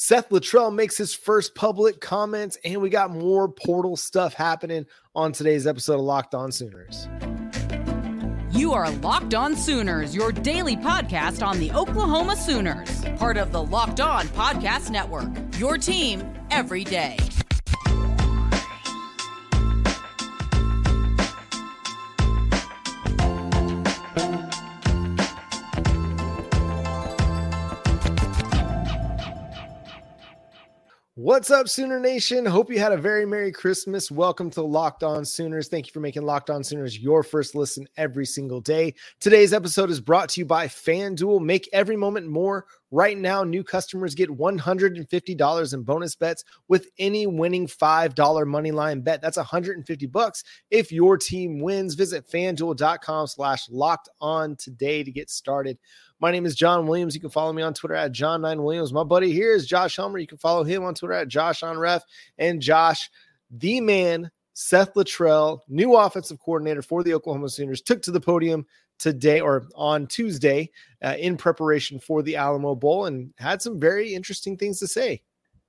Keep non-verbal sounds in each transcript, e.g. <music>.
Seth Littrell makes his first public comments, and we got more portal stuff happening on today's episode of Locked On Sooners. You are Locked On Sooners, your daily podcast on the Oklahoma Sooners, part of the Locked On Podcast Network. Your team every day. What's up, Sooner Nation? Hope you had a very Merry Christmas. Welcome to Locked On Sooners. Thank you for making Locked On Sooners your first listen every single day. Today's episode is brought to you by FanDuel. Make every moment more. Right now, new customers get $150 in bonus bets with any winning $5 money line bet. That's 150 bucks if your team wins. Visit fanduel.com slash locked on today to get started. My name is John Williams. You can follow me on Twitter at John9Williams. My buddy here is Josh Helmer. You can follow him on Twitter at Josh on Ref. And Josh, the man, Seth Littrell, new offensive coordinator for the Oklahoma Sooners, took to the podium today or on Tuesday uh, in preparation for the Alamo Bowl and had some very interesting things to say.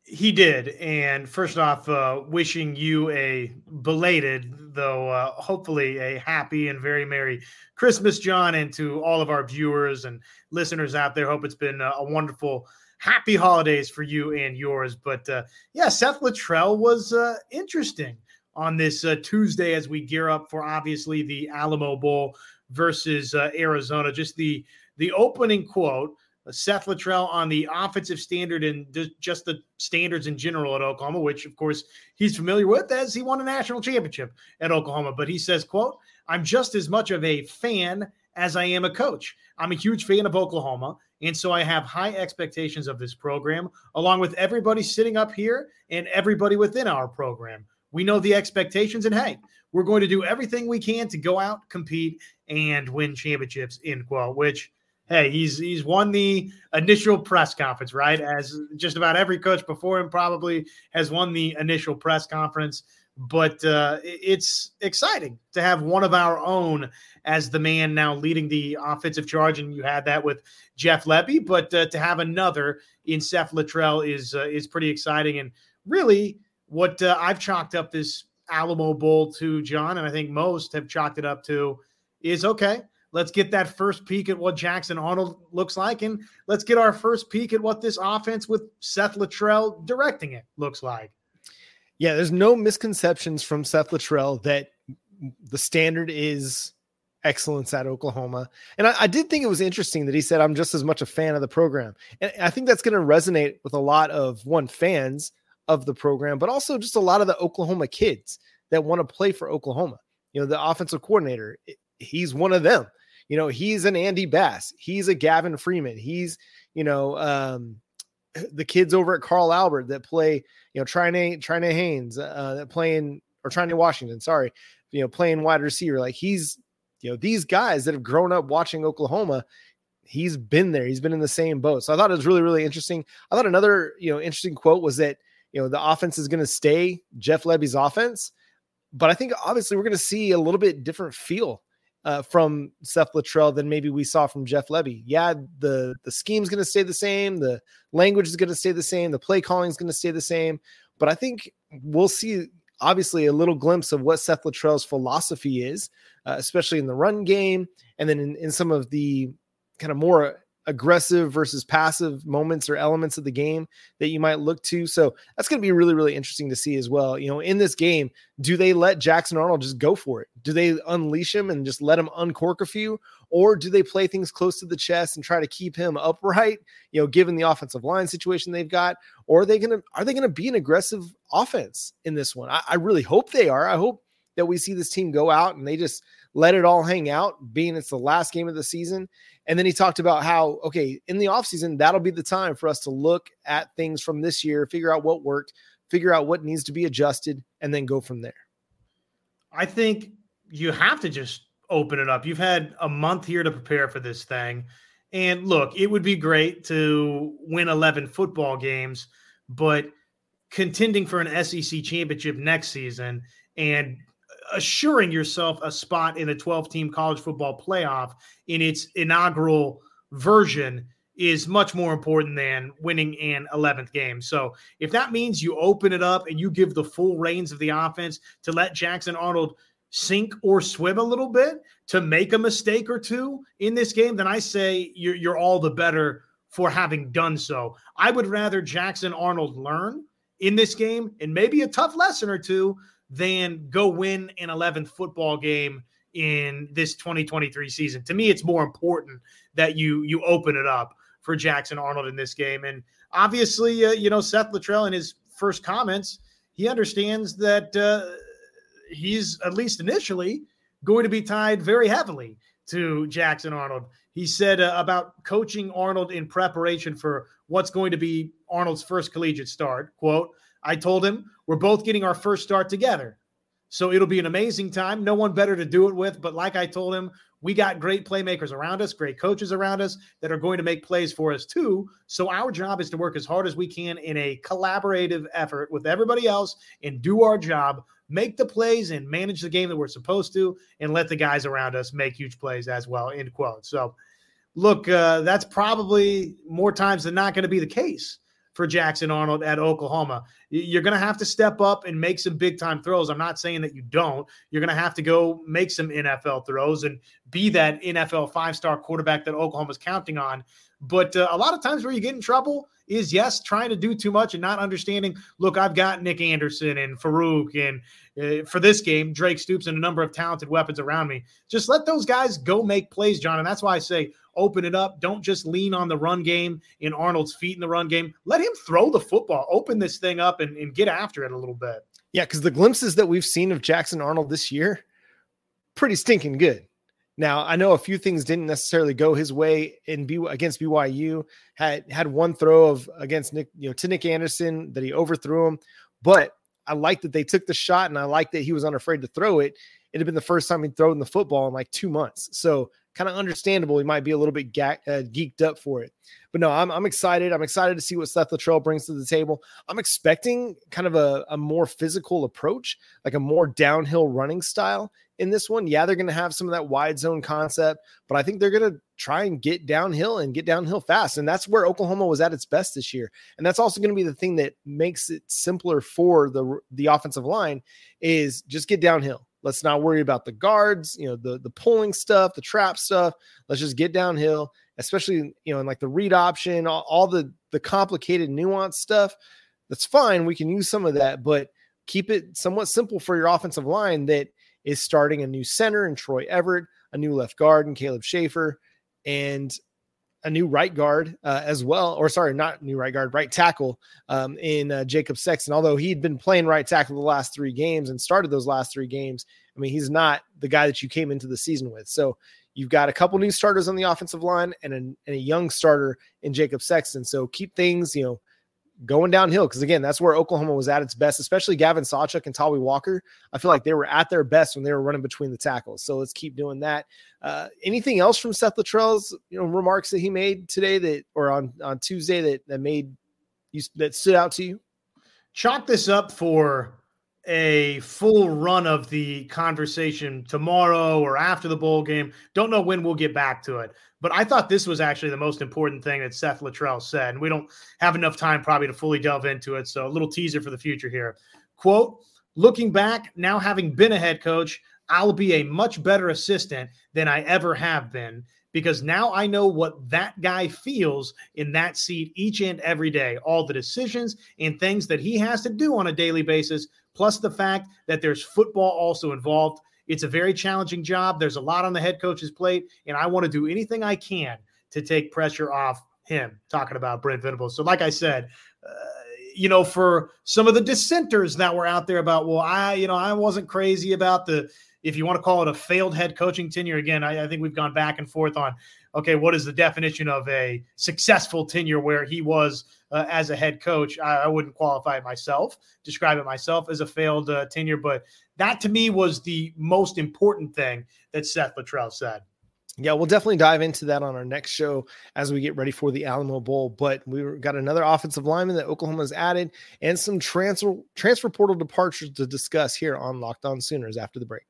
He did. And first off, uh, wishing you a belated, though uh, hopefully a happy and very Merry Christmas, John, and to all of our viewers and listeners out there. Hope it's been a wonderful, happy holidays for you and yours. But uh, yeah, Seth Littrell was uh, interesting on this uh, Tuesday as we gear up for obviously the Alamo Bowl versus uh, Arizona. Just the the opening quote Seth Littrell on the offensive standard and just the standards in general at Oklahoma, which of course he's familiar with as he won a national championship at Oklahoma. But he says, quote, I'm just as much of a fan as I am a coach. I'm a huge fan of Oklahoma. And so I have high expectations of this program, along with everybody sitting up here and everybody within our program. We know the expectations, and hey, we're going to do everything we can to go out, compete, and win championships, end quote, which hey, he's he's won the initial press conference, right? As just about every coach before him probably has won the initial press conference. But uh, it's exciting to have one of our own as the man now leading the offensive charge, and you had that with Jeff Lebby. But uh, to have another in Seth Littrell is uh, is pretty exciting, and really what uh, I've chalked up this Alamo Bowl to, John, and I think most have chalked it up to, is okay Let's get that first peek at what Jackson Arnold looks like, and let's get our first peek at what this offense with Seth Littrell directing it looks like. Yeah, there's no misconceptions from Seth Littrell that the standard is excellence at Oklahoma. And I, I, did think it was interesting that he said, I'm just as much a fan of the program. And I think that's going to resonate with a lot of one fans of the program, but also just a lot of the Oklahoma kids that want to play for Oklahoma. You know, the offensive coordinator, he's one of them. You know, he's an Andy Bass. He's a Gavin Freeman. He's, you know, um, <clears throat> the kids over at Carl Albert that play, you know, Trina Trine Haynes, uh, that playing or Trina Washington, sorry, you know, playing wide receiver. Like he's, you know, these guys that have grown up watching Oklahoma, he's been there. He's been in the same boat. So I thought it was really, really interesting. I thought another, you know, interesting quote was that, you know, the offense is going to stay Jeff Lebby's offense. But I think obviously we're going to see a little bit different feel uh, from Seth Littrell than maybe we saw from Jeff Lebby. Yeah, the the scheme's going to stay the same, the language is going to stay the same, the play calling is going to stay the same, but I think we'll see obviously a little glimpse of what Seth Littrell's philosophy is, uh, especially in the run game, and then in, in some of the kind of more aggressive versus passive moments or elements of the game that you might look to. So that's going to be really, really interesting to see as well. You know, in this game, do they let Jackson Arnold just go for it? Do they unleash him and just let him uncork a few? Or do they play things close to the chest and try to keep him upright, you know, given the offensive line situation they've got? Or are they going to, are they to be an aggressive offense in this one? I, I really hope they are. I hope that we see this team go out and they just let it all hang out, being it's the last game of the season. And then he talked about how, okay, in the offseason, that'll be the time for us to look at things from this year, figure out what worked, figure out what needs to be adjusted, and then go from there. I think you have to just open it up. You've had a month here to prepare for this thing. And look, it would be great to win 11 football games, but contending for an SEC championship next season and assuring yourself a spot in a 12 team college football playoff in its inaugural version is much more important than winning an 11th game. So if that means you open it up and you give the full reins of the offense to let Jackson Arnold sink or swim a little bit to make a mistake or two in this game, then I say you're, you're all the better for having done so. I would rather Jackson Arnold learn in this game and maybe a tough lesson or two than go win an 11th football game in this 2023 season. To me, it's more important that you you open it up for Jackson Arnold in this game. And obviously, uh, you know, Seth Littrell in his first comments, he understands that uh, he's at least initially going to be tied very heavily to Jackson Arnold. He said uh, about coaching Arnold in preparation for what's going to be Arnold's first collegiate start. Quote, I told him, we're both getting our first start together. So it'll be an amazing time. No one better to do it with. But like I told him, we got great playmakers around us, great coaches around us that are going to make plays for us too. So our job is to work as hard as we can in a collaborative effort with everybody else and do our job, make the plays and manage the game that we're supposed to, and let the guys around us make huge plays as well. End quote. So look, uh, that's probably more times than not going to be the case for Jackson Arnold at Oklahoma. You're going to have to step up and make some big time throws. I'm not saying that you don't. You're going to have to go make some NFL throws and be that NFL five star quarterback that Oklahoma's counting on. But uh, a lot of times where you get in trouble is yes, trying to do too much and not understanding. Look, I've got Nick Anderson and Farouk, and uh, for this game, Drake Stoops and a number of talented weapons around me. Just let those guys go make plays, John. And that's why I say open it up. Don't just lean on the run game in Arnold's feet in the run game. Let him throw the football, open this thing up and, and get after it a little bit. Yeah, because the glimpses that we've seen of Jackson Arnold this year, pretty stinking good. Now I know a few things didn't necessarily go his way in B against BYU. Had had one throw of against Nick, you know, to Nick Anderson that he overthrew him, but I like that they took the shot and I like that he was unafraid to throw it. It had been the first time he'd thrown the football in like two months. So kind of understandable. He might be a little bit ga- uh, geeked up for it. But no, I'm, I'm excited. I'm excited to see what Seth Littrell brings to the table. I'm expecting kind of a, a more physical approach, like a more downhill running style in this one. Yeah, they're going to have some of that wide zone concept, but I think they're going to try and get downhill and get downhill fast. And that's where Oklahoma was at its best this year. And that's also going to be the thing that makes it simpler for the the offensive line is just get downhill. Let's not worry about the guards, you know, the the pulling stuff, the trap stuff. Let's just get downhill, especially you know, in like the read option, all, all the the complicated nuance stuff. That's fine. We can use some of that, but keep it somewhat simple for your offensive line that is starting a new center in Troy Everett, a new left guard in Caleb Shaffer, and a new right guard uh, as well, or sorry, not new right guard, right tackle um, in uh, Jacob Sexton. Although he'd been playing right tackle the last three games and started those last three games, I mean, he's not the guy that you came into the season with. So you've got a couple new starters on the offensive line and a, and a young starter in Jacob Sexton. So keep things, you know, going downhill because again, that's where Oklahoma was at its best, especially Gavin Sawchuk and Tawee Walker. I feel like they were at their best when they were running between the tackles. So let's keep doing that. Uh, anything else from Seth Littrell's you know remarks that he made today that or on on Tuesday that that made you that stood out to you? Chalk this up for a full run of the conversation tomorrow or after the bowl game. Don't know when we'll get back to it. But I thought this was actually the most important thing that Seth Littrell said. And we don't have enough time probably to fully delve into it. So a little teaser for the future here. Quote, looking back, now having been a head coach, I'll be a much better assistant than I ever have been because now I know what that guy feels in that seat each and every day. All the decisions and things that he has to do on a daily basis plus the fact that there's football also involved. It's a very challenging job. There's a lot on the head coach's plate, and I want to do anything I can to take pressure off him. Talking about Brent Venables. So, like I said, uh, you know, for some of the dissenters that were out there about, well, I, you know, I wasn't crazy about the, if you want to call it a failed head coaching tenure. Again, I, I think we've gone back and forth on, okay, what is the definition of a successful tenure where he was uh, as a head coach. I, I, wouldn't qualify it myself, describe it myself as a failed uh, tenure, but that to me was the most important thing that Seth Littrell said. Yeah, we'll definitely dive into that on our next show as we get ready for the Alamo Bowl. But we've got another offensive lineman that Oklahoma's added and some transfer transfer portal departures to discuss here on Locked On Sooners after the break.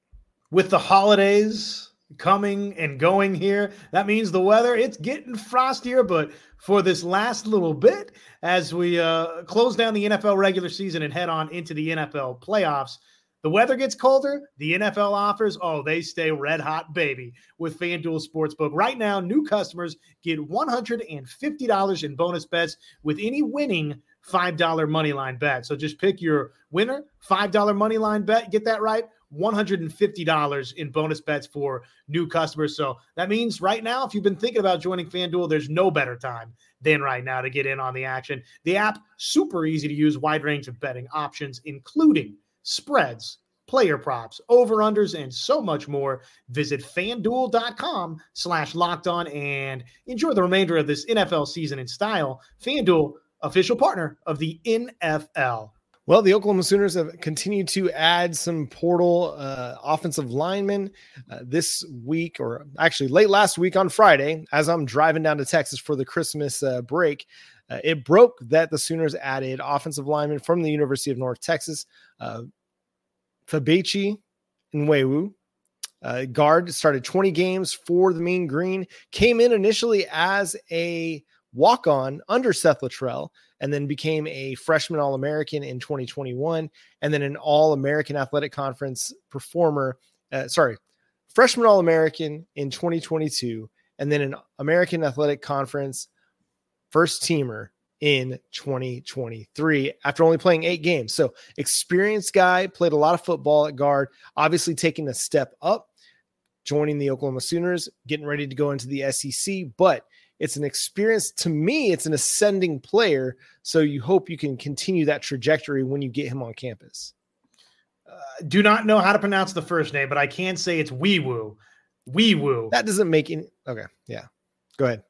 With the holidays coming and going here. That means the weather, it's getting frostier, but for this last little bit, as we uh, close down the NFL regular season and head on into the NFL playoffs, the weather gets colder. The NFL offers, oh, they stay red hot, baby, with FanDuel Sportsbook. Right now, new customers get $150 in bonus bets with any winning $5 money line bet. So just pick your winner, $5 money line bet. Get that right. $150 in bonus bets for new customers. So that means right now, if you've been thinking about joining FanDuel, there's no better time than right now to get in on the action. The app, super easy to use, wide range of betting options, including spreads, player props, over-unders, and so much more. Visit fanduel.com slash locked on and enjoy the remainder of this NFL season in style. FanDuel, official partner of the NFL. Well, the Oklahoma Sooners have continued to add some portal uh, offensive linemen uh, this week, or actually late last week on Friday, as I'm driving down to Texas for the Christmas uh, break. Uh, it broke that the Sooners added offensive lineman from the University of North Texas, uh, Febechi Nwaiwu. Uh, guard started 20 games for the Mean Green, came in initially as a walk on under Seth Littrell, and then became a freshman All American in 2021, and then an All American Athletic Conference performer. Uh, sorry, freshman All American in 2022, and then an American Athletic Conference first teamer in 2023 after only playing eight games. So, experienced guy, played a lot of football at guard, obviously taking a step up, joining the Oklahoma Sooners, getting ready to go into the SEC. But it's an experience to me, it's an ascending player. So, you hope you can continue that trajectory when you get him on campus. Uh, do not know how to pronounce the first name, but I can say it's Wee Woo. Wee Woo. That doesn't make any. Okay. Yeah. Go ahead.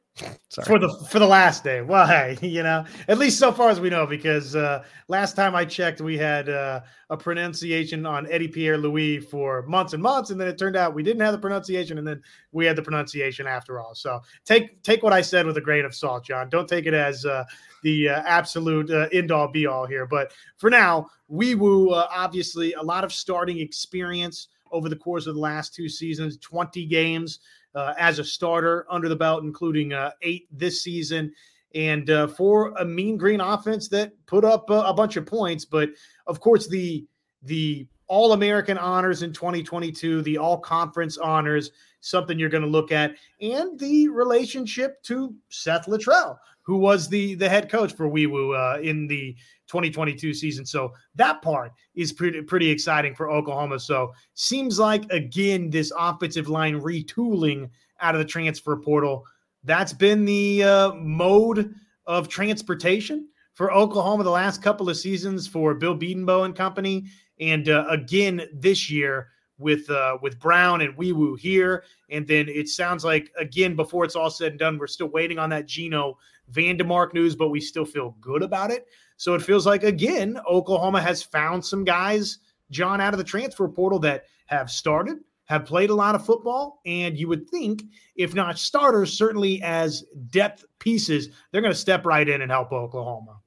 Sorry. For the for the last day. Well, hey, <laughs> you know, at least so far as we know, because uh, last time I checked, we had uh, a pronunciation on Eddie Pierre Louis for months and months, and then it turned out we didn't have the pronunciation, and then we had the pronunciation after all. So take take what I said with a grain of salt, John. Don't take it as uh, the uh, absolute uh, end all be all here. But for now, Wee Woo, uh, obviously, a lot of starting experience over the course of the last two seasons, twenty games uh, as a starter under the belt, including uh, eight this season. And uh, for a mean green offense that put up a bunch of points, but of course the the All American honors in 2022, the All Conference honors, something you're going to look at, and the relationship to Seth Littrell, who was the the head coach for Wee Woo uh, in the 2022 season. So that part is pretty pretty exciting for Oklahoma. So seems like again this offensive line retooling out of the transfer portal. That's been the uh, mode of transportation for Oklahoma the last couple of seasons for Bill Bedenbaugh and company, and uh, again this year with uh, with Brown and Wee Woo here, and then it sounds like again before it's all said and done, we're still waiting on that Geno Vandemark news, but we still feel good about it. So it feels like, again, Oklahoma has found some guys, John, out of the transfer portal that have started, have played a lot of football. And you would think, if not starters, certainly as depth pieces, they're going to step right in and help Oklahoma.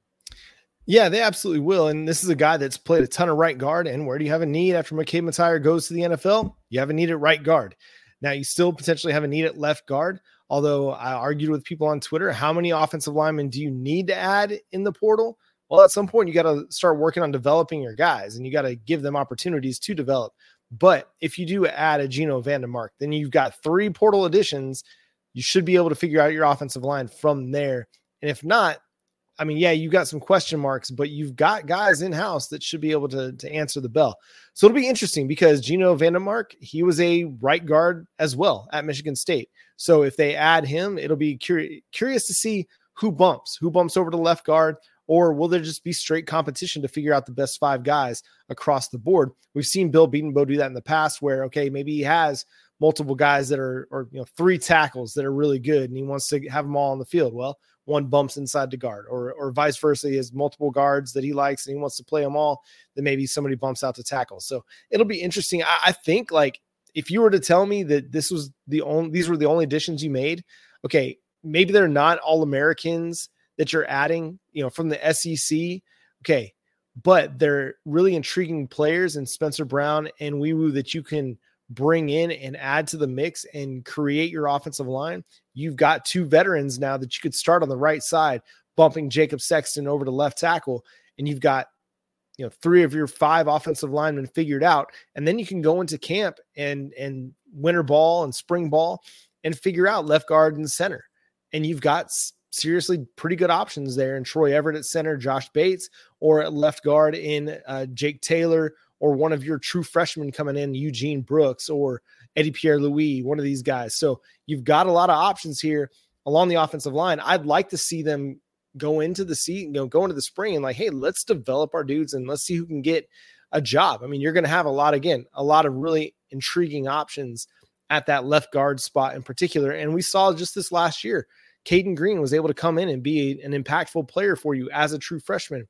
Yeah, they absolutely will. And this is a guy that's played a ton of right guard. And where do you have a need after McKade Mettauer goes to the NFL? You have a need at right guard. Now, you still potentially have a need at left guard. Although I argued with people on Twitter, how many offensive linemen do you need to add in the portal? Well, at some point, you got to start working on developing your guys and you got to give them opportunities to develop. But if you do add a Geno Vandemark, then you've got three portal additions. You should be able to figure out your offensive line from there. And if not, I mean, yeah, you got some question marks, but you've got guys in house that should be able to, to answer the bell. So it'll be interesting because Geno Vandemark, he was a right guard as well at Michigan State. So if they add him, it'll be curi- curious to see who bumps, who bumps over to left guard, or will there just be straight competition to figure out the best five guys across the board? We've seen Bill Bedenbaugh do that in the past, where okay, maybe he has multiple guys that are, or you know, three tackles that are really good, and he wants to have them all on the field. Well, one bumps inside the guard, or or vice versa. He has multiple guards that he likes, and he wants to play them all. Then maybe somebody bumps out to tackle. So it'll be interesting. I, I think like if you were to tell me that this was the only these were the only additions you made, okay, maybe they're not all Americans that you're adding, you know, from the SEC. Okay. But they're really intriguing players in Spencer Brown and Wee that you can bring in and add to the mix and create your offensive line, you've got two veterans now that you could start on the right side, bumping Jacob Sexton over to left tackle, and you've got you know three of your five offensive linemen figured out, and then you can go into camp and and winter ball and spring ball and figure out left guard and center, and you've got seriously pretty good options there in Troy Everett at center, Josh Bates, or at left guard in uh, Jake Taylor, or one of your true freshmen coming in, Eugene Brooks or Eddie Pierre Louis, one of these guys. So you've got a lot of options here along the offensive line. I'd like to see them go into the seat, you know, go into the spring and like, hey, let's develop our dudes and let's see who can get a job. I mean, you're going to have a lot again, a lot of really intriguing options at that left guard spot in particular. And we saw just this last year, Caden Green was able to come in and be an impactful player for you as a true freshman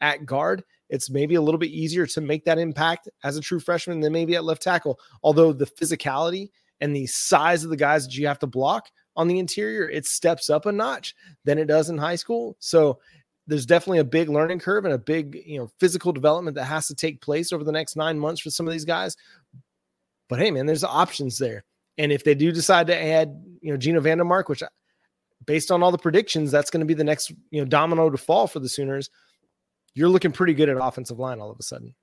at guard. It's maybe a little bit easier to make that impact as a true freshman than maybe at left tackle. Although the physicality and the size of the guys that you have to block on the interior, it steps up a notch than it does in high school. So there's definitely a big learning curve and a big, you know, physical development that has to take place over the next nine months for some of these guys. But hey, man, there's options there. And if they do decide to add, you know, Geno Vandemark, which based on all the predictions, that's going to be the next, you know, domino to fall for the Sooners. You're looking pretty good at offensive line all of a sudden.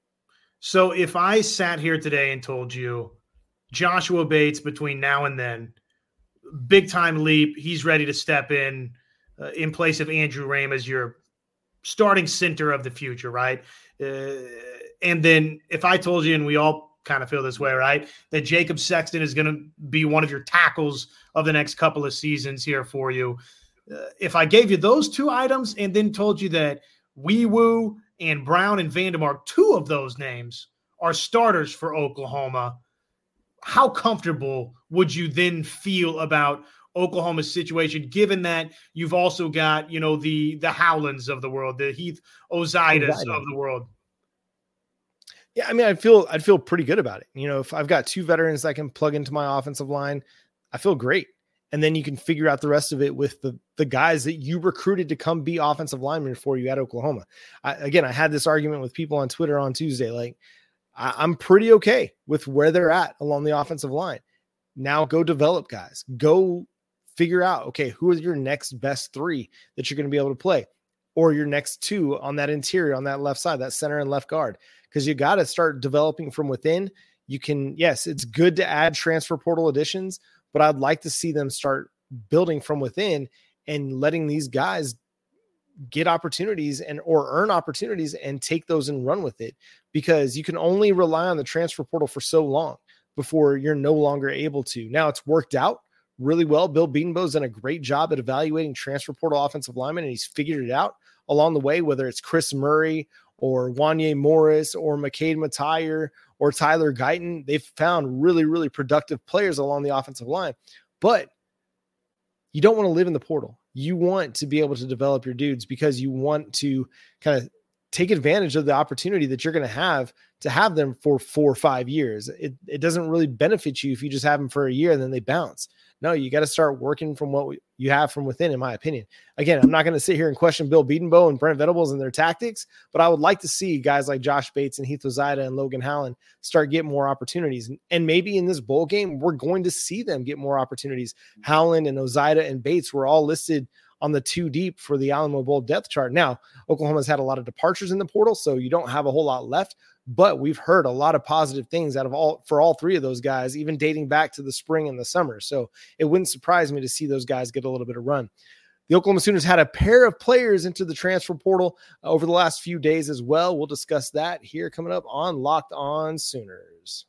So if I sat here today and told you Joshua Bates between now and then big time leap. He's ready to step in uh, in place of Andrew Raym as your starting center of the future, right? Uh, and then if I told you, and we all kind of feel this way, right, that Jacob Sexton is going to be one of your tackles of the next couple of seasons here for you. Uh, if I gave you those two items and then told you that Wee Woo and Brown and Vandemark, two of those names are starters for Oklahoma how comfortable would you then feel about Oklahoma's situation, given that you've also got, you know, the the Howlands of the world, the Heath Ozaetas of the world? Yeah, I mean, I feel I'd feel pretty good about it. You know, if I've got two veterans that can plug into my offensive line, I feel great. And then you can figure out the rest of it with the the guys that you recruited to come be offensive linemen for you at Oklahoma. I, again, I had this argument with people on Twitter on Tuesday, like I, I, am pretty okay with where they're at along the offensive line. Now go develop guys. Go figure out, okay, who are your next best three that you're going to be able to play, or your next two on that interior, on that left side, that center and left guard. Because you got to start developing from within. You can, yes, it's good to add transfer portal additions, but I'd like to see them start building from within and letting these guys get opportunities and or earn opportunities and take those and run with it because you can only rely on the transfer portal for so long before you're no longer able to. Now it's worked out really well. Bill Bedenbaugh's done a great job at evaluating transfer portal offensive linemen and he's figured it out along the way, whether it's Chris Murray or Wanya Morris or McKade Mettauer or Tyler Guyton. They've found really, really productive players along the offensive line. But you don't want to live in the portal you want to be able to develop your dudes because you want to kind of take advantage of the opportunity that you're going to have to have them for four or five years. It, it doesn't really benefit you if you just have them for a year and then they bounce. No, you got to start working from what we, you have from within, in my opinion. Again, I'm not going to sit here and question Bill Bedenbaugh and Brent Venables and their tactics, but I would like to see guys like Josh Bates and Heath Ozaeta and Logan Howland start getting more opportunities. And maybe in this bowl game, we're going to see them get more opportunities. Howland and Ozaeta and Bates were all listed on the two deep for the Alamo Bowl depth chart. Now, Oklahoma's had a lot of departures in the portal, so you don't have a whole lot left. But we've heard a lot of positive things out of all for all three of those guys, even dating back to the spring and the summer. So it wouldn't surprise me to see those guys get a little bit of run. The Oklahoma Sooners had a pair of players into the transfer portal uh, over the last few days as well. We'll discuss that here coming up on Locked On Sooners.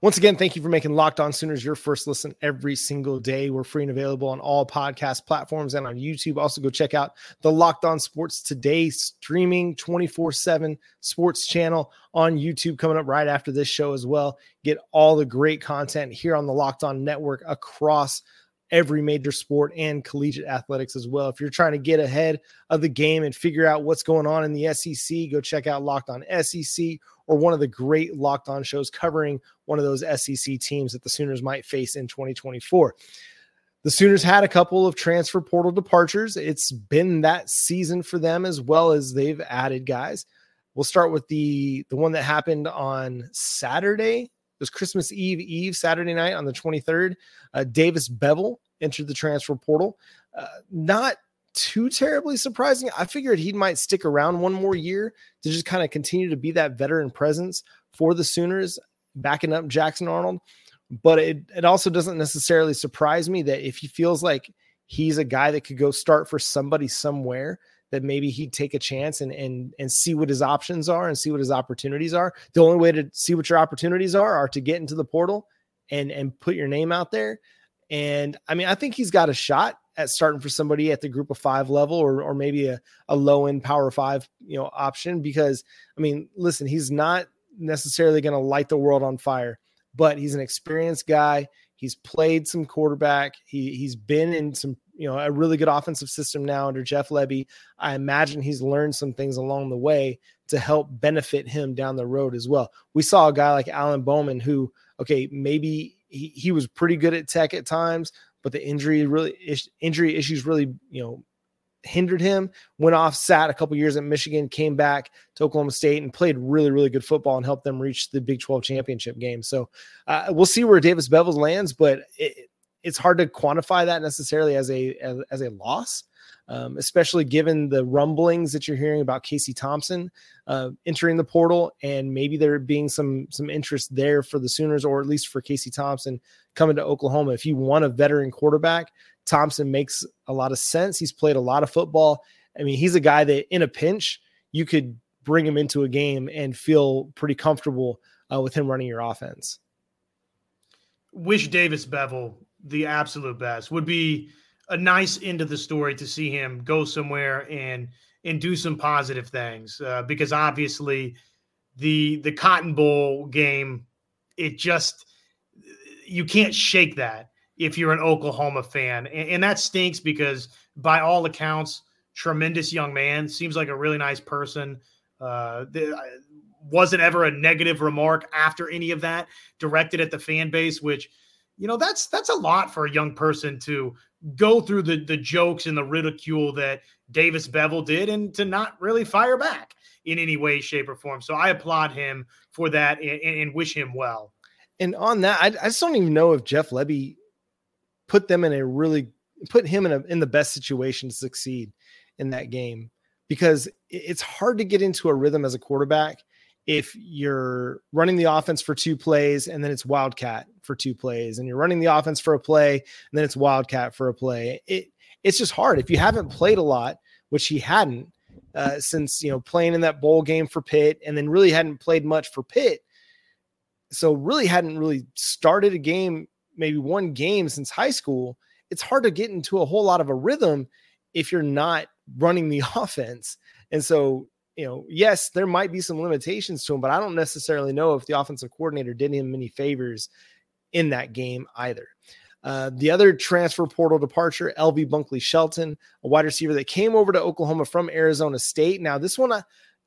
Once again, thank you for making Locked On Sooners your first listen every single day. We're free and available on all podcast platforms and on YouTube. Also, go check out the Locked On Sports Today streaming 24 7 sports channel on YouTube coming up right after this show as well. Get all the great content here on the Locked On Network across every major sport and collegiate athletics as well. If you're trying to get ahead of the game and figure out what's going on in the SEC, go check out Locked On SEC or one of the great Locked On shows covering one of those SEC teams that the Sooners might face in 2024. The Sooners had a couple of transfer portal departures. It's been that season for them as well as they've added guys. We'll start with the the one that happened on Saturday It was Christmas Eve Eve Saturday night on the 23rd. Uh, Davis Beville entered the transfer portal. Uh, not too terribly surprising. I figured he might stick around one more year to just kind of continue to be that veteran presence for the Sooners, backing up Jackson Arnold. But it, it also doesn't necessarily surprise me that if he feels like he's a guy that could go start for somebody somewhere, that maybe he'd take a chance and and and see what his options are and see what his opportunities are. The only way to see what your opportunities are are to get into the portal and and put your name out there. And I mean, I think he's got a shot at starting for somebody at the group of five level or, or maybe a, a low end power five, you know, option because I mean, listen, he's not necessarily going to light the world on fire, but he's an experienced guy. He's played some quarterback. He he's been in some, you know, a really good offensive system now under Jeff Lebby. I imagine he's learned some things along the way to help benefit him down the road as well. We saw a guy like Alan Bowman who, okay, maybe he, he was pretty good at tech at times, but the injury really injury issues really you know hindered him. Went off, sat a couple years at Michigan, came back to Oklahoma State and played really really good football and helped them reach the Big 12 championship game. So uh, we'll see where Davis Beville lands, but it, it's hard to quantify that necessarily as a as, as a loss um, especially given the rumblings that you're hearing about Casey Thompson uh, entering the portal, and maybe there being some some interest there for the Sooners, or at least for Casey Thompson coming to Oklahoma. If you want a veteran quarterback, Thompson makes a lot of sense. He's played a lot of football. I mean, he's a guy that in a pinch you could bring him into a game and feel pretty comfortable uh, with him running your offense. Wish Davis Beville the absolute best. Would be a nice end of the story to see him go somewhere and and do some positive things uh, because obviously the the Cotton Bowl game it just you can't shake that if you're an Oklahoma fan and, and that stinks because by all accounts tremendous young man seems like a really nice person uh, the, wasn't ever a negative remark after any of that directed at the fan base which you know that's that's a lot for a young person to go through the the jokes and the ridicule that Davis Beville did and to not really fire back in any way, shape, or form. So I applaud him for that and, and wish him well. And on that, I, I, just don't even know if Jeff Lebby put them in a really put him in a in the best situation to succeed in that game because it's hard to get into a rhythm as a quarterback if you're running the offense for two plays and then it's wildcat for two plays and you're running the offense for a play and then it's wildcat for a play. It it's just hard. If you haven't played a lot which he hadn't uh, since you know playing in that bowl game for Pitt and then really hadn't played much for Pitt so really hadn't really started a game maybe one game since high school it's hard to get into a whole lot of a rhythm if you're not running the <laughs> offense. And so you know, yes, there might be some limitations to him, but I don't necessarily know if the offensive coordinator did him any favors in that game either. Uh, the other transfer portal departure, LV Bunkley Shelton, a wide receiver that came over to Oklahoma from Arizona State. Now, this one, I,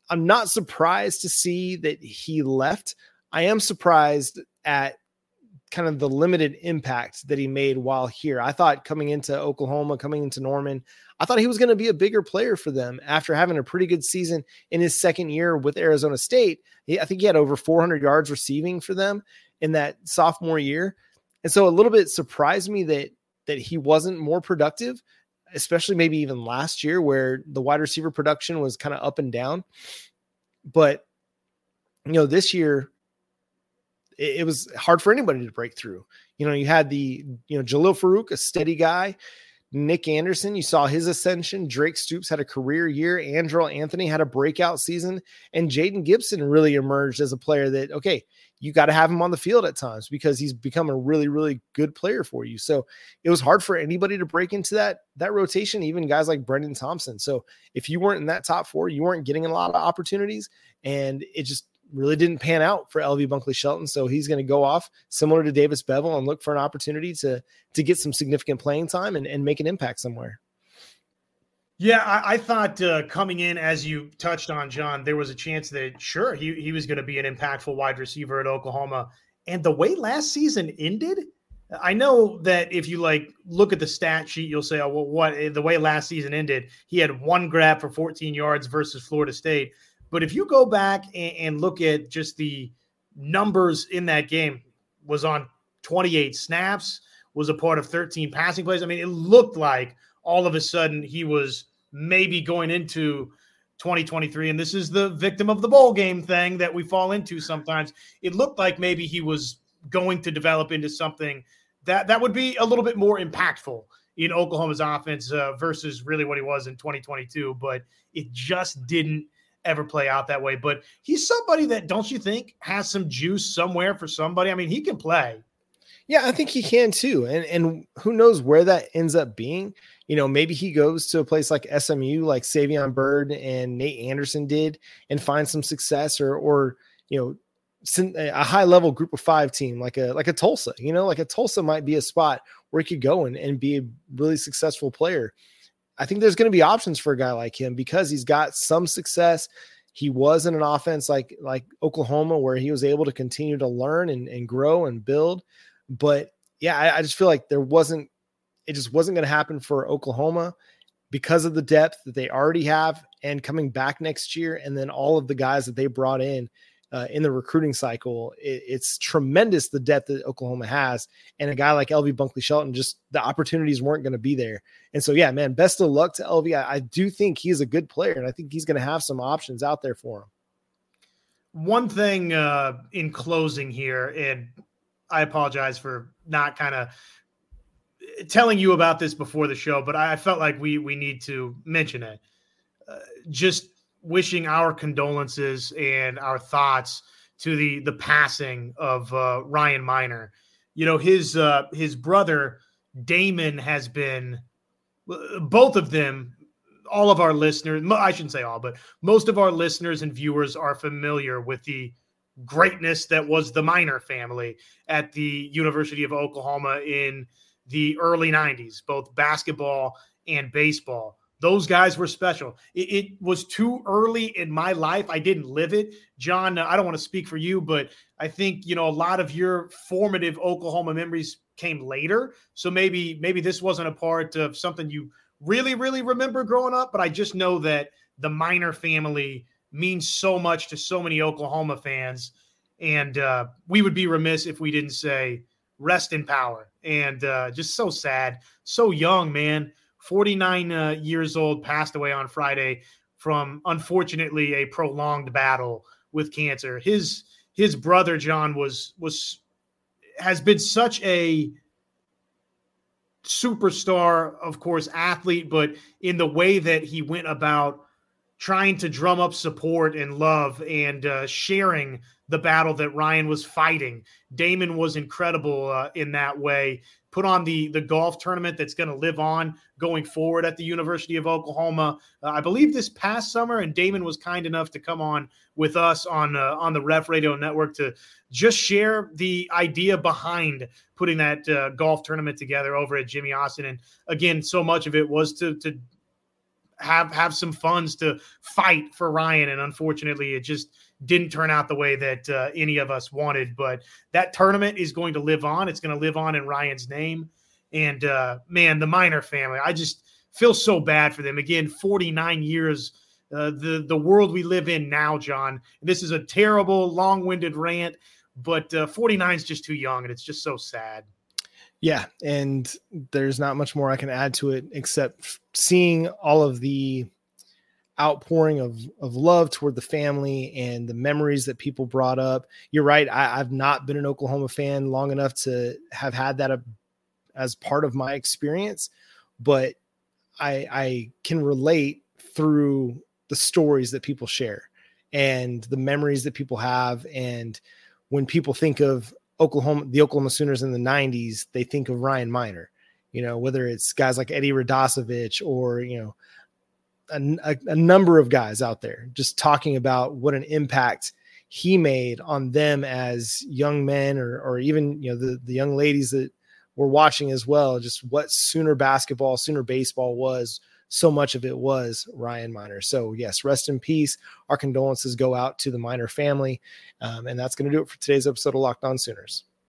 I'm not surprised to see that he left. I am surprised at kind of the limited impact that he made while here. I thought coming into Oklahoma, coming into Norman, I thought he was going to be a bigger player for them after having a pretty good season in his second year with Arizona State. I think he had over 400 yards receiving for them in that sophomore year. And so a little bit surprised me that that he wasn't more productive, especially maybe even last year where the wide receiver production was kind of up and down. But you know, this year it, it, was hard for anybody to break through. You know, you had the, you know, Jalil Farouk, a steady guy. Nick Anderson, you saw his ascension. Drake Stoops had a career year. Andrel Anthony had a breakout season. And Jaden Gibson really emerged as a player that, okay, you got to have him on the field at times because he's become a really, really good player for you. So it was hard for anybody to break into that that rotation, even guys like Brenen Thompson. So if you weren't in that top four, you weren't getting a lot of opportunities. And it just really didn't pan out for LV Bunkley Shelton. So he's going to go off similar to Davis Beville and look for an opportunity to to get some significant playing time and, and make an impact somewhere. Yeah, I, I thought uh, coming in as you touched on, John, there was a chance that sure he he was going to be an impactful wide receiver at Oklahoma. And the way last season ended, I know that if you like look at the stat sheet, you'll say, "Oh, well, what the way last season ended? He had one grab for 14 yards versus Florida State." But if you go back and, and look at just the numbers in that game was on 28 snaps, was a part of 13 passing plays. I mean, it looked like all of a sudden he was maybe going into 2023 and this is the victim of the bowl game thing that we fall into sometimes it looked like maybe he was going to develop into something that that would be a little bit more impactful in Oklahoma's offense uh, versus really what he was in 2022 but it just didn't ever play out that way but he's somebody that don't you think has some juice somewhere for somebody I mean he can play yeah, I think he can too. And and who knows where that ends up being. You know, maybe he goes to a place like SMU, like Savion Bird and Nate Anderson did, and finds some success, or or you know, a high level group of five team like a like a Tulsa. You know, like a Tulsa might be a spot where he could go and, and be a really successful player. I think there's going to be options for a guy like him because he's got some success. He was in an offense like like Oklahoma where he was able to continue to learn and, and grow and build. But yeah, I, I just feel like there wasn't, it just wasn't going to happen for Oklahoma because of the depth that they already have and coming back next year. And then all of the guys that they brought in uh, in the recruiting cycle, it, it's tremendous the depth that Oklahoma has. And a guy like LV Bunkley Shelton, just the opportunities weren't going to be there. And so, yeah, man, best of luck to LV. I, I do think he's a good player, and I think he's going to have some options out there for him. One thing uh, in closing here, and I apologize for not kind of telling you about this before the show, but I felt like we we need to mention it. Uh, just wishing our condolences and our thoughts to the the passing of uh, Ryan Minor. You know his uh, his brother Damon has been both of them. All of our listeners, I shouldn't say all, but most of our listeners and viewers are familiar with the greatness that was the Minor family at the University of Oklahoma in the early 90s, both basketball and baseball. Those guys were special. It, it, was too early in my life. I didn't live it. John, I don't want to speak for you, but I think, you know, a lot of your formative Oklahoma memories came later. So maybe, maybe this wasn't a part of something you really, really remember growing up. But I just know that the Minor family means so much to so many Oklahoma fans. And uh, we would be remiss if we didn't say rest in power. And uh, just so sad, so young, man. 49 uh, years old, passed away on Friday from unfortunately a prolonged battle with cancer. His his brother John was was has been such a superstar, of course, athlete, but in the way that he went about trying to drum up support and love and uh, sharing the battle that Ryan was fighting. Damon was incredible uh, in that way. Put on the the golf tournament that's going to live on going forward at the University of Oklahoma. Uh, I believe this past summer, and Damon was kind enough to come on with us on uh, on the Ref Radio Network to just share the idea behind putting that uh, golf tournament together over at Jimmie Austin. And again, so much of it was to to have have some funds to fight for Ryan, and unfortunately, it just didn't turn out the way that uh, any of us wanted. But that tournament is going to live on. It's going to live on in Ryan's name. And uh, man, the Minor family, I just feel so bad for them. Again, 49 years. Uh, the the world we live in now, John. This is a terrible, long-winded rant, but uh, 49 is just too young, and it's just so sad. Yeah, and there's not much more I can add to it except seeing all of the outpouring of of love toward the family and the memories that people brought up. You're right. I, have not been an Oklahoma fan long enough to have had that a, as part of my experience, but I I can relate through the stories that people share and the memories that people have and when people think of Oklahoma, the Oklahoma Sooners in the 90s, they think of Ryan Minor, you know, whether it's guys like Eddie Radosevich or, you know, a, a, a, number of guys out there just talking about what an impact he made on them as young men or, or even, you know, the, the young ladies that were watching as well, just what Sooner basketball, Sooner baseball was so much of it was Ryan Minor. So, yes, rest in peace. Our condolences go out to the Minor family. Um, and that's going to do it for today's episode of Locked On Sooners.